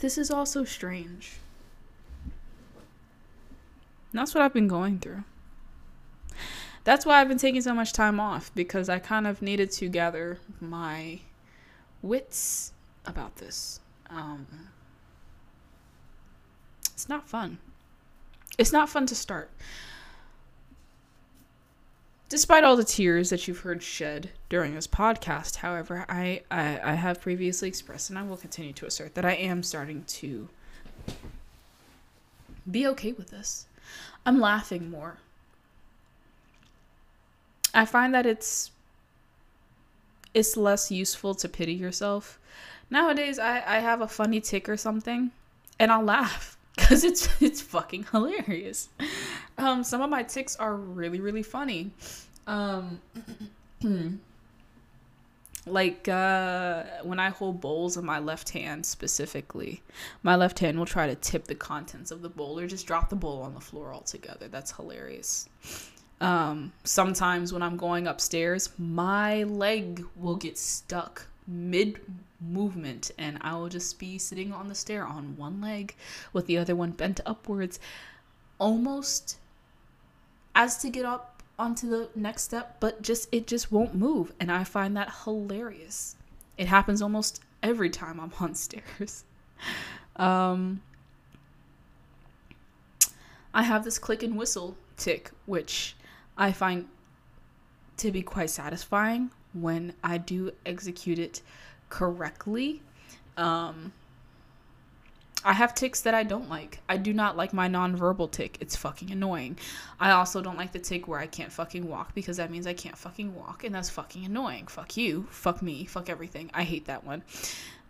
This is also strange. That's what I've been going through. That's why I've been taking so much time off because I kind of needed to gather my wits about this. Um, it's not fun. It's not fun to start. Despite all the tears that you've heard shed during this podcast, however, I, I, I have previously expressed and I will continue to assert that I am starting to be okay with this. I'm laughing more. I find that it's it's less useful to pity yourself. Nowadays I, I have a funny tic or something and I'll laugh because it's [laughs] it's fucking hilarious. Um some of my tics are really, really funny. Um [clears throat] like uh when i hold bowls in my left hand specifically my left hand will try to tip the contents of the bowl or just drop the bowl on the floor altogether that's hilarious um sometimes when i'm going upstairs my leg will get stuck mid movement and i will just be sitting on the stair on one leg with the other one bent upwards almost as to get up onto the next step, but just it just won't move. And I find that hilarious. It happens almost every time I'm [laughs] on stairs. Um, I have this click and whistle tic, which I find to be quite satisfying when I do execute it correctly. Um, I have tics that I don't like. I do not like my nonverbal tic. It's fucking annoying. I also don't like the tic where I can't fucking walk because that means I can't fucking walk and that's fucking annoying. Fuck you. Fuck me. Fuck everything. I hate that one.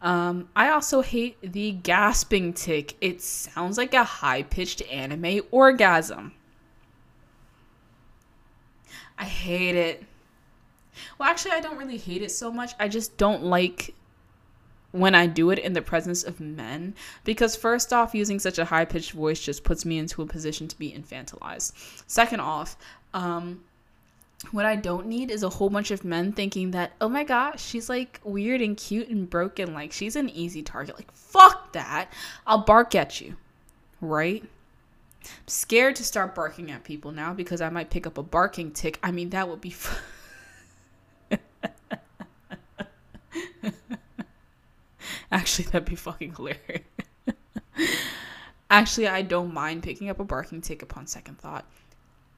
Um, I also hate the gasping tic. It sounds like a high pitched anime orgasm. I hate it. Well, actually, I don't really hate it so much. I just don't like when I do it in the presence of men because first off using such a high pitched voice just puts me into a position to be infantilized. Second off, um what I don't need is a whole bunch of men thinking that, oh my gosh, she's like weird and cute and broken. Like, she's an easy target. Like, fuck that. I'll bark at you. Right? I'm scared to start barking at people now because I might pick up a barking tic. I mean, that would be. [laughs] F- Actually, that'd be fucking hilarious. Actually, I don't mind picking up a barking tic upon second thought.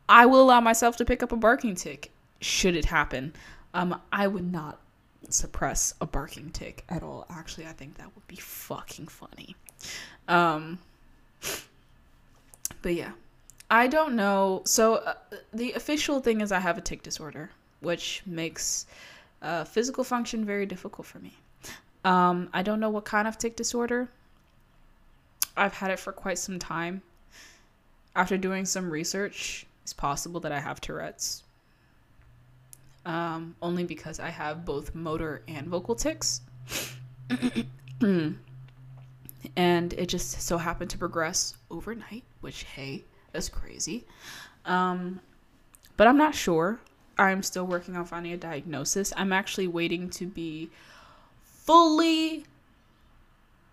I will allow myself to pick up a barking tic should it happen. Um, I would not suppress a barking tic at all. Actually, I think that would be fucking funny. Um, but yeah, I don't know. So uh, the official thing is I have a tic disorder, which makes uh, physical function very difficult for me. Um, I don't know what kind of tic disorder. I've had it for quite some time. After doing some research, it's possible that I have Tourette's. Um, only because I have both motor and vocal tics. [clears throat] and it just so happened to progress overnight, which, hey, is crazy. Um, but I'm not sure. I'm still working on finding a diagnosis. I'm actually waiting to be fully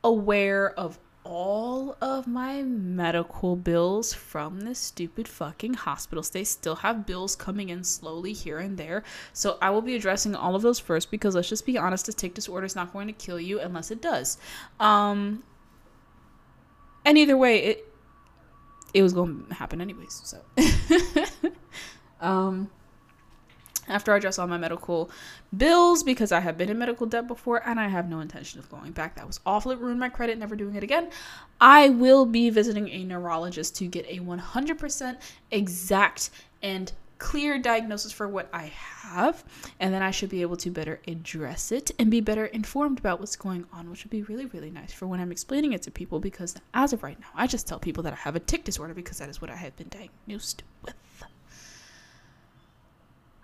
aware of all of my medical bills from this stupid fucking hospital. They still have bills coming in slowly here and there. So I will be addressing all of those first because let's just be honest, a tic disorder is not going to kill you unless it does. Um and either way, it it was going to happen anyways. So [laughs] um after I address all my medical bills because I have been in medical debt before and I have no intention of going back. That was awful. It ruined my credit, never doing it again. I will be visiting a neurologist to get a 100% exact and clear diagnosis for what I have, and then I should be able to better address it and be better informed about what's going on, which would be really, really nice for when I'm explaining it to people. Because as of right now, I just tell people that I have a tic disorder because that is what I have been diagnosed with.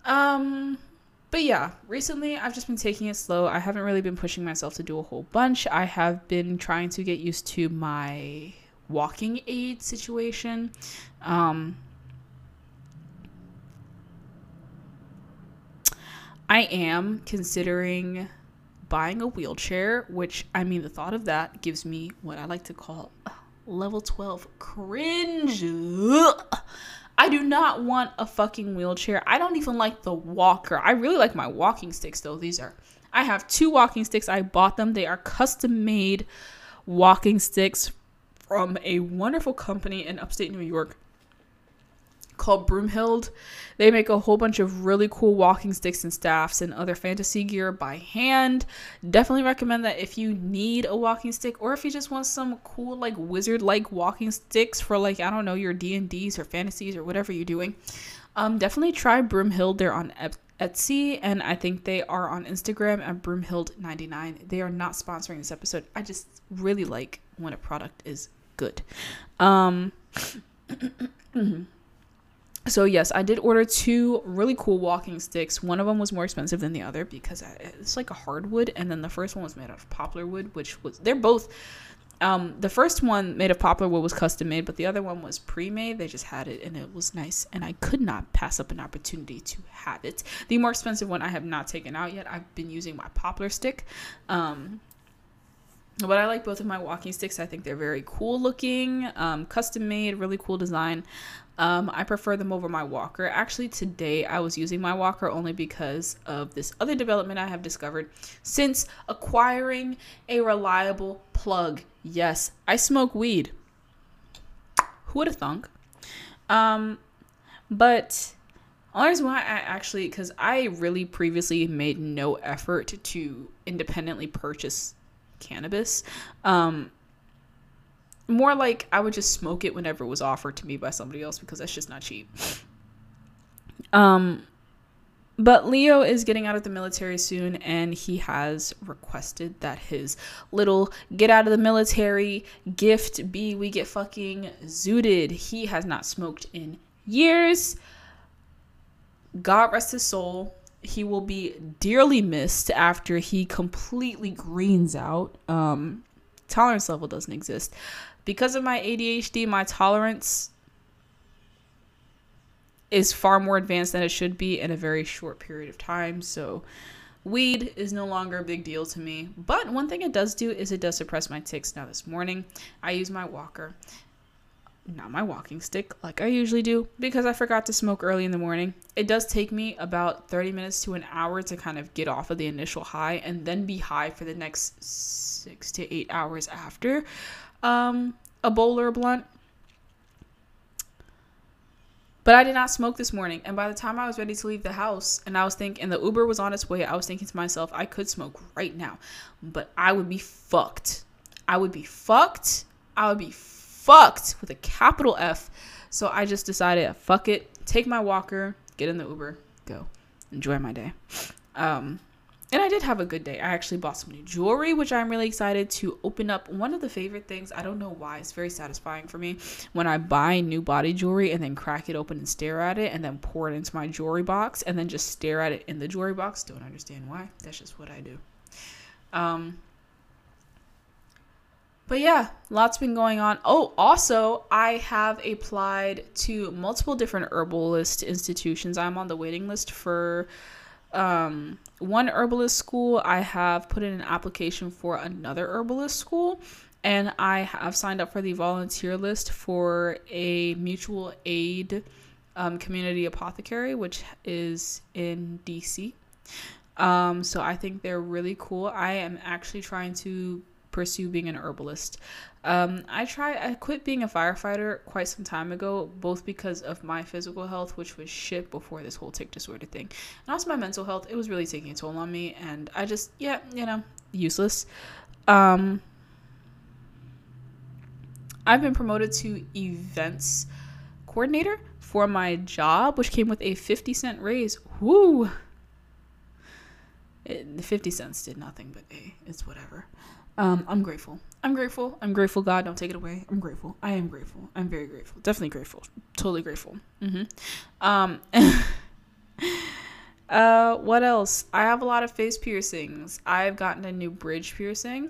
Um, but yeah, recently I've just been taking it slow. I haven't really been pushing myself to do a whole bunch. I have been trying to get used to my walking aid situation. Um, I am considering buying a wheelchair, which I mean, the thought of that gives me what I like to call level 12 cringe. I do not want a fucking wheelchair. I don't even like the walker. I really like my walking sticks though. These are I have two walking sticks. I bought them. They are custom made walking sticks from a wonderful company in upstate New York called Broomhild. They make a whole bunch of really cool walking sticks and staffs and other fantasy gear by hand. Definitely recommend that if you need a walking stick or if you just want some cool like wizard like walking sticks for like I don't know your D&Ds or fantasies or whatever you're doing. Um definitely try Broomhild. They're on Etsy and I think they are on Instagram at Broomhild99. They are not sponsoring this episode. I just really like when a product is good. Um [clears throat] so yes i did order two really cool walking sticks one of them was more expensive than the other because it's like a hardwood and then the first one was made out of poplar wood which was they're both um, the first one made of poplar wood was custom made but the other one was pre-made they just had it and it was nice and i could not pass up an opportunity to have it the more expensive one i have not taken out yet i've been using my poplar stick um, but I like both of my walking sticks. I think they're very cool looking, um, custom made, really cool design. Um, I prefer them over my walker. Actually, today I was using my walker only because of this other development I have discovered since acquiring a reliable plug. Yes, I smoke weed. Who would have thunk? Um, but only reason why I actually, because I really previously made no effort to independently purchase cannabis. Um, more like I would just smoke it whenever it was offered to me by somebody else because that's just not cheap. Um, but Leo is getting out of the military soon, and he has requested that his little get out of the military gift be we get fucking zooted. He has not smoked in years. God rest his soul he will be dearly missed after he completely greens out. Um, tolerance level doesn't exist. Because of my ADHD, my tolerance is far more advanced than it should be in a very short period of time. So, weed is no longer a big deal to me. But one thing it does do is it does suppress my tics. Now, this morning, I use my walker not my walking stick like I usually do because I forgot to smoke early in the morning. It does take me about 30 minutes to an hour to kind of get off of the initial high and then be high for the next six to eight hours after um, a bowl or a blunt. But I did not smoke this morning. And by the time I was ready to leave the house and I was thinking, and the Uber was on its way, I was thinking to myself, I could smoke right now, but I would be fucked. I would be fucked. I would be fucked with a capital F. So I just decided, fuck it, take my walker, get in the Uber, go, enjoy my day. Um, and I did have a good day. I actually bought some new jewelry, which I'm really excited to open up. One of the favorite things, I don't know why, it's very satisfying for me when I buy new body jewelry and then crack it open and stare at it and then pour it into my jewelry box and then just stare at it in the jewelry box. Don't understand why. That's just what I do. Um, but yeah, lots been going on. Oh, also, I have applied to multiple different herbalist institutions. I'm on the waiting list for um, one herbalist school. I have put in an application for another herbalist school. And I have signed up for the volunteer list for a mutual aid um, community apothecary, which is in DC. Um, so I think they're really cool. I am actually trying to pursue being an herbalist. Um, I tried. I quit being a firefighter quite some time ago, both because of my physical health, which was shit before this whole tic disorder thing, and also my mental health. It was really taking a toll on me, and I just, yeah, you know, useless. Um, I've been promoted to events coordinator for my job, which came with a 50 cent raise. Woo! The 50 cents did nothing, but hey, it's whatever. Um, I'm grateful. I'm grateful. I'm grateful. God, don't take it away. I'm grateful. I am grateful. I'm very grateful. Definitely grateful. Totally grateful. Mm-hmm. Um, [laughs] uh, what else? I have a lot of face piercings. I've gotten a new bridge piercing,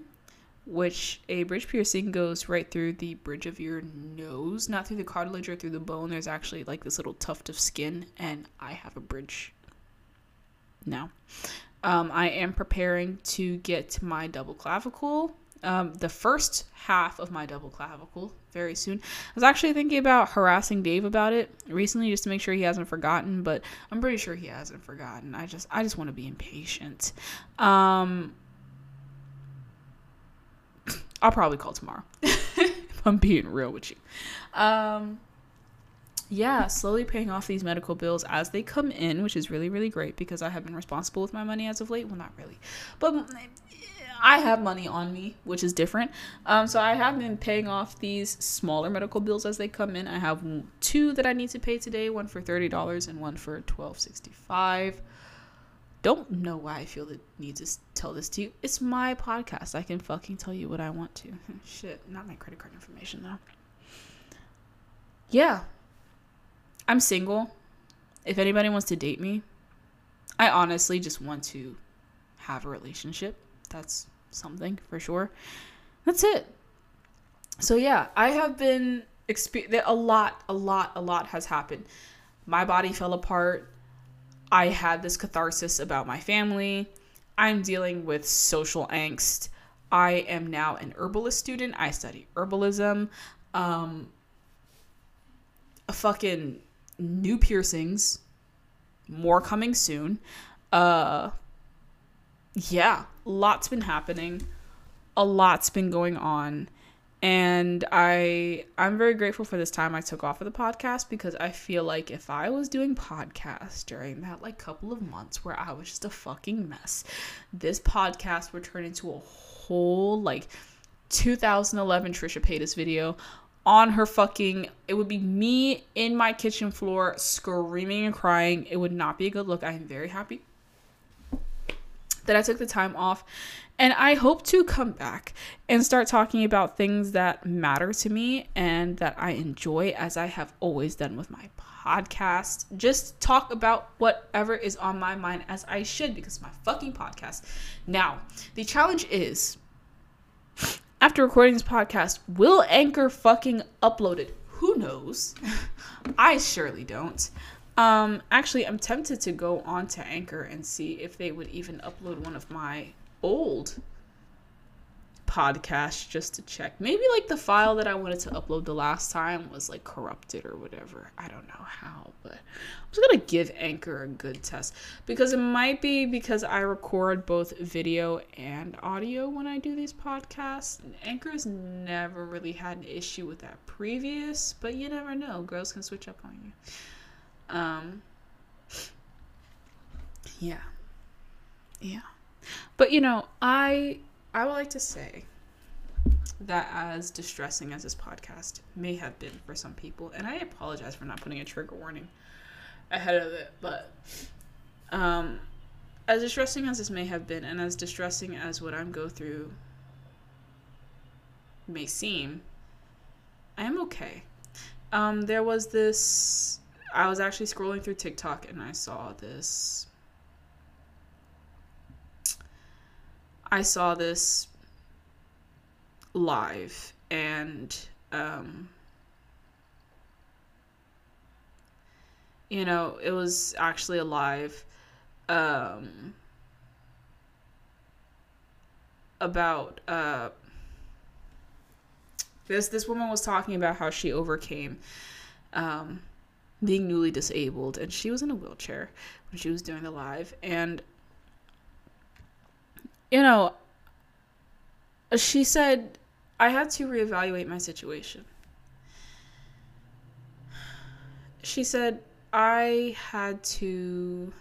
which a bridge piercing goes right through the bridge of your nose, not through the cartilage or through the bone. There's actually like this little tuft of skin, and I have a bridge now. Um, I am preparing to get my double clavicle, um, the first half of my double clavicle, very soon. I was actually thinking about harassing Dave about it recently, just to make sure he hasn't forgotten. But I'm pretty sure he hasn't forgotten. I just, I just want to be impatient. Um, I'll probably call tomorrow. [laughs] if I'm being real with you. Um, yeah, slowly paying off these medical bills as they come in, which is really, really great because I have been responsible with my money as of late. Well, not really, but I have money on me, which is different. Um, so I have been paying off these smaller medical bills as they come in. I have two that I need to pay today, one for thirty dollars and one for twelve sixty five. Don't know why I feel the need to tell this to you. It's my podcast. I can fucking tell you what I want to. [laughs] Shit, not my credit card information though. Yeah, I'm single. If anybody wants to date me, I honestly just want to have a relationship. That's something for sure. That's it. So yeah, I have been exper- a lot, a lot, a lot has happened. My body fell apart. I had this catharsis about my family. I'm dealing with social angst. I am now an herbalist student. I study herbalism. Um, a fucking new piercings, more coming soon. Uh yeah, lots been happening. A lot's been going on. And I I'm very grateful for this time I took off of the podcast because I feel like if I was doing podcasts during that like couple of months where I was just a fucking mess, this podcast would turn into a whole like 2011 Trisha Paytas video on her fucking it would be me in my kitchen floor screaming and crying. It would not be a good look. I am very happy that i took the time off. And i hope to come back and start talking about things that matter to me and that i enjoy as i have always done with my podcast. Just talk about whatever is on my mind as i should because my fucking podcast. Now the challenge is after recording this podcast, will Anchor fucking upload it? Who knows? [laughs] I surely don't. Um, actually, I'm tempted to go on to Anchor and see if they would even upload one of my old podcast just to check. Maybe like the file that I wanted to upload the last time was like corrupted or whatever. I don't know how, but I'm just gonna give Anchor a good test because it might be because I record both video and audio when I do these podcasts. Anchor's never really had an issue with that previous, but you never know. Girls can switch up on you. Um, yeah, yeah, but you know, I I would like to say that as distressing as this podcast may have been for some people, and I apologize for not putting a trigger warning ahead of it, but um, as distressing as this may have been, and as distressing as what I'm go through may seem, I am okay. Um, there was this. I was actually scrolling through TikTok and I saw this I saw this live and um, you know it was actually a live um, about uh, this this woman was talking about how she overcame um, being newly disabled and she was in a wheelchair when she was doing the live and you know, she said, I had to reevaluate my situation. She said, I had to.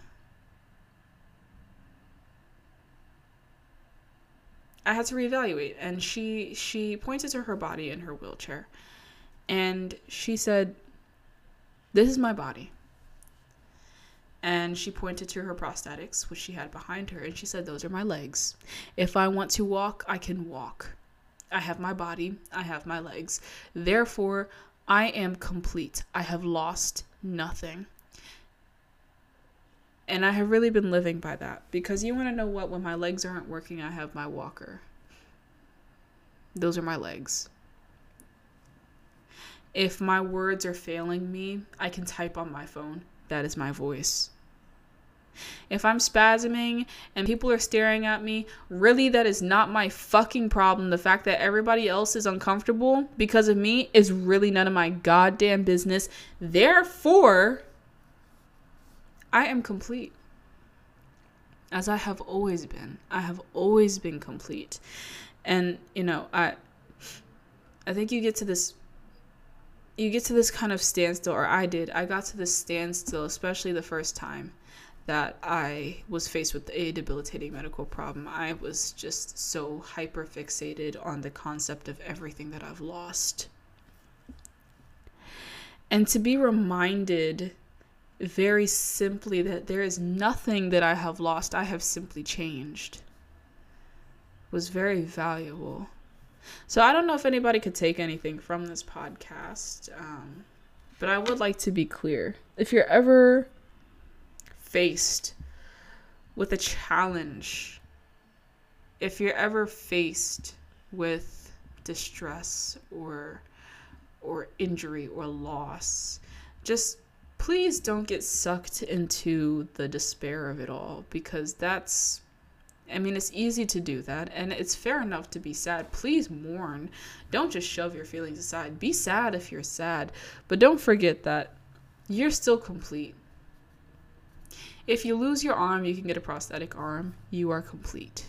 I had to reevaluate and she she pointed to her body in her wheelchair and she said this is my body and she pointed to her prosthetics which she had behind her and she said those are my legs. If i want to walk i can walk. I have my body. I have my legs. Therefore i am complete. I have lost nothing. And i have really been living by that because you want to know what? When my legs aren't working i have my walker. Those are my legs. If my words are failing me, I can type on my phone. That is my voice. If I'm spasming and people are staring at me, really, that is not my fucking problem. The fact that everybody else is uncomfortable because of me is really none of my goddamn business. Therefore, I am complete. As I have always been. I have always been complete. And, you know, I I think you get to this you get to this kind of standstill, or I did. I got to this standstill, especially the first time that I was faced with a debilitating medical problem. I was just so hyper fixated on the concept of everything that I've lost. And to be reminded very simply that there is nothing that I have lost, I have simply changed, was very valuable. So I don't know if anybody could take anything from this podcast, um, but I would like to be clear. If you're ever faced with a challenge, if you're ever faced with distress or or injury or loss, just please don't get sucked into the despair of it all because that's I mean, it's easy to do that, and it's fair enough to be sad. Please mourn. Don't just shove your feelings aside. Be sad if you're sad, but don't forget that you're still complete. If you lose your arm, you can get a prosthetic arm. You are complete.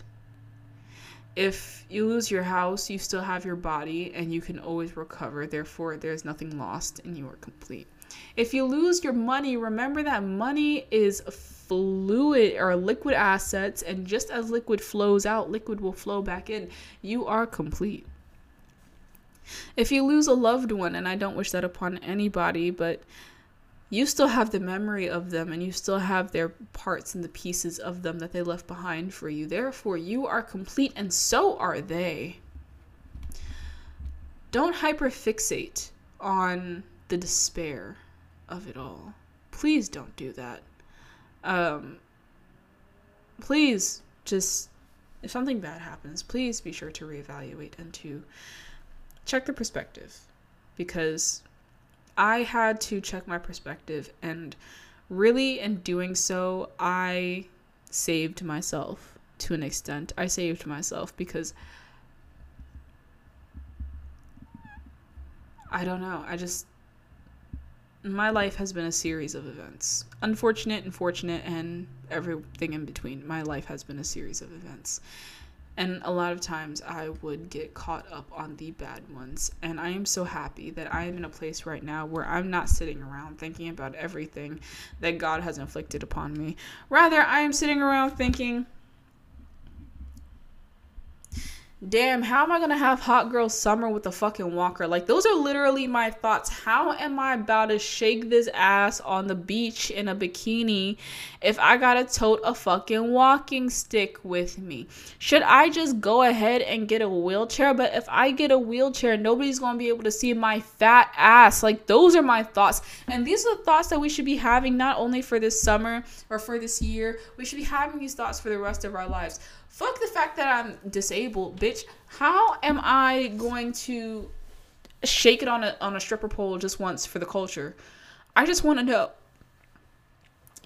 If you lose your house, you still have your body and you can always recover. Therefore, there's nothing lost and you are complete. If you lose your money, remember that money is fluid or liquid assets, and just as liquid flows out, liquid will flow back in. You are complete. If you lose a loved one, and I don't wish that upon anybody, but you still have the memory of them and you still have their parts and the pieces of them that they left behind for you. Therefore, you are complete and so are they. Don't hyperfixate on the despair of it all. Please don't do that um, please just if something bad happens, please be sure to reevaluate and to check the perspective because I had to check my perspective and really in doing so I saved myself to an extent. I saved myself because I don't know. I just my life has been a series of events. Unfortunate and fortunate and everything in between. My life has been a series of events. And a lot of times I would get caught up on the bad ones. And I am so happy that I am in a place right now where I'm not sitting around thinking about everything that God has inflicted upon me. Rather, I am sitting around thinking, damn, how am I gonna have hot girl summer with a fucking walker? Like, those are literally my thoughts. How am I about to shake this ass on the beach in a bikini if I gotta tote a fucking walking stick with me? Should I just go ahead and get a wheelchair? But if I get a wheelchair, nobody's gonna be able to see my fat ass. Like, those are my thoughts. And these are the thoughts that we should be having not only for this summer or for this year, we should be having these thoughts for the rest of our lives. Fuck the fact that I'm disabled, bitch. How am I going to shake it on a on a stripper pole just once for the culture? I just want to know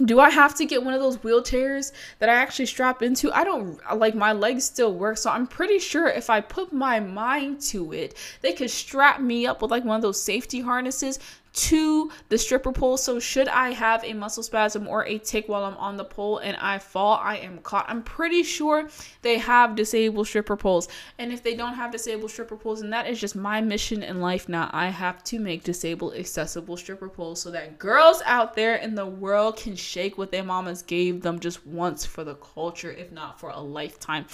do I have to get one of those wheelchairs that I actually strap into? I don't like my legs still work, so I'm pretty sure if I put my mind to it, they could strap me up with like one of those safety harnesses to the stripper pole. So should I have a muscle spasm or a tic while I'm on the pole and I fall, I am caught. I'm pretty sure they have disabled stripper poles. And if they don't have disabled stripper poles, and that is just my mission in life now, I have to make disabled accessible stripper poles so that girls out there in the world can shake what their mamas gave them just once for the culture, if not for a lifetime.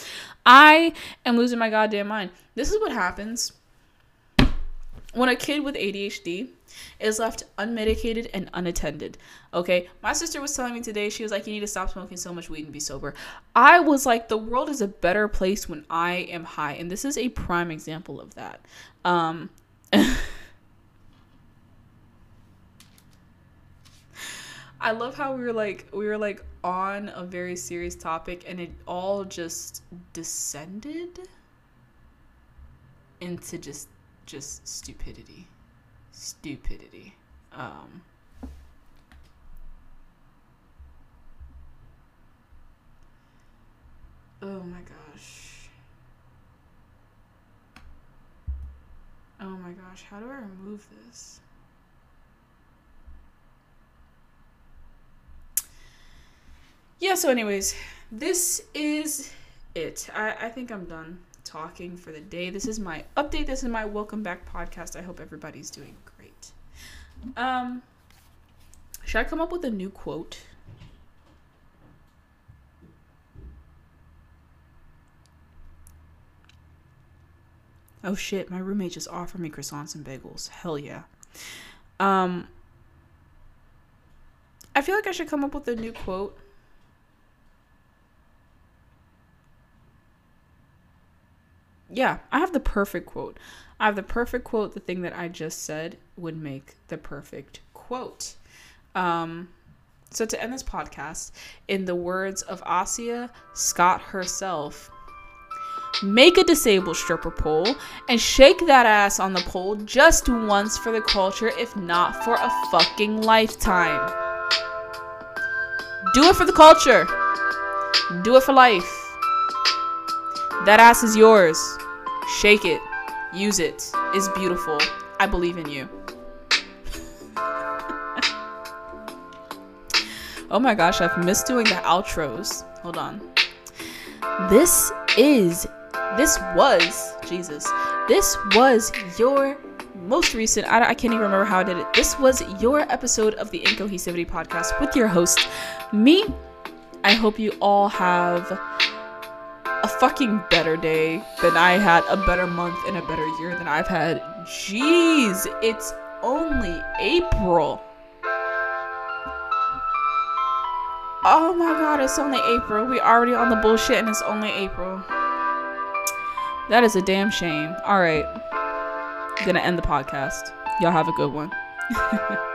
I am losing my goddamn mind. This is what happens when a kid with ADHD is left unmedicated and unattended. Okay, my sister was telling me today, she was like, You need to stop smoking so much weed and be sober. I was like, The world is a better place when I am high. And this is a prime example of that. Um, [laughs] I love how we were like we were like on a very serious topic and it all just descended into just just stupidity. Stupidity. Um, oh my gosh. Oh my gosh, how do I remove this? Yeah, so anyways, this is it. I, I think I'm done talking for the day. This is my update. This is my welcome back podcast. I hope everybody's doing great. Um, should I come up with a new quote? Oh shit, my roommate just offered me croissants and bagels. Hell yeah. Um I feel like I should come up with a new quote. Yeah, I have the perfect quote. I have the perfect quote. The thing that I just said would make the perfect quote. Um, so to end this podcast, in the words of Asia Scott herself, make a disabled stripper pole and shake that ass on the pole just once for the culture, if not for a fucking lifetime. Do it for the culture. Do it for life. That ass is yours. Shake it. Use it. It's beautiful. I believe in you. [laughs] oh my gosh, I've missed doing the outros. Hold on. This is, this was, Jesus, this was your most recent, I, I can't even remember how I did it. This was your episode of the Incohesivity podcast with your host, me. I hope you all have a fucking better day than I had, a better month and a better year than I've had. Jeez, it's only April. Oh my god, it's only April. We already on the bullshit and it's only April. That is a damn shame. Alright. Gonna end the podcast. Y'all have a good one. [laughs]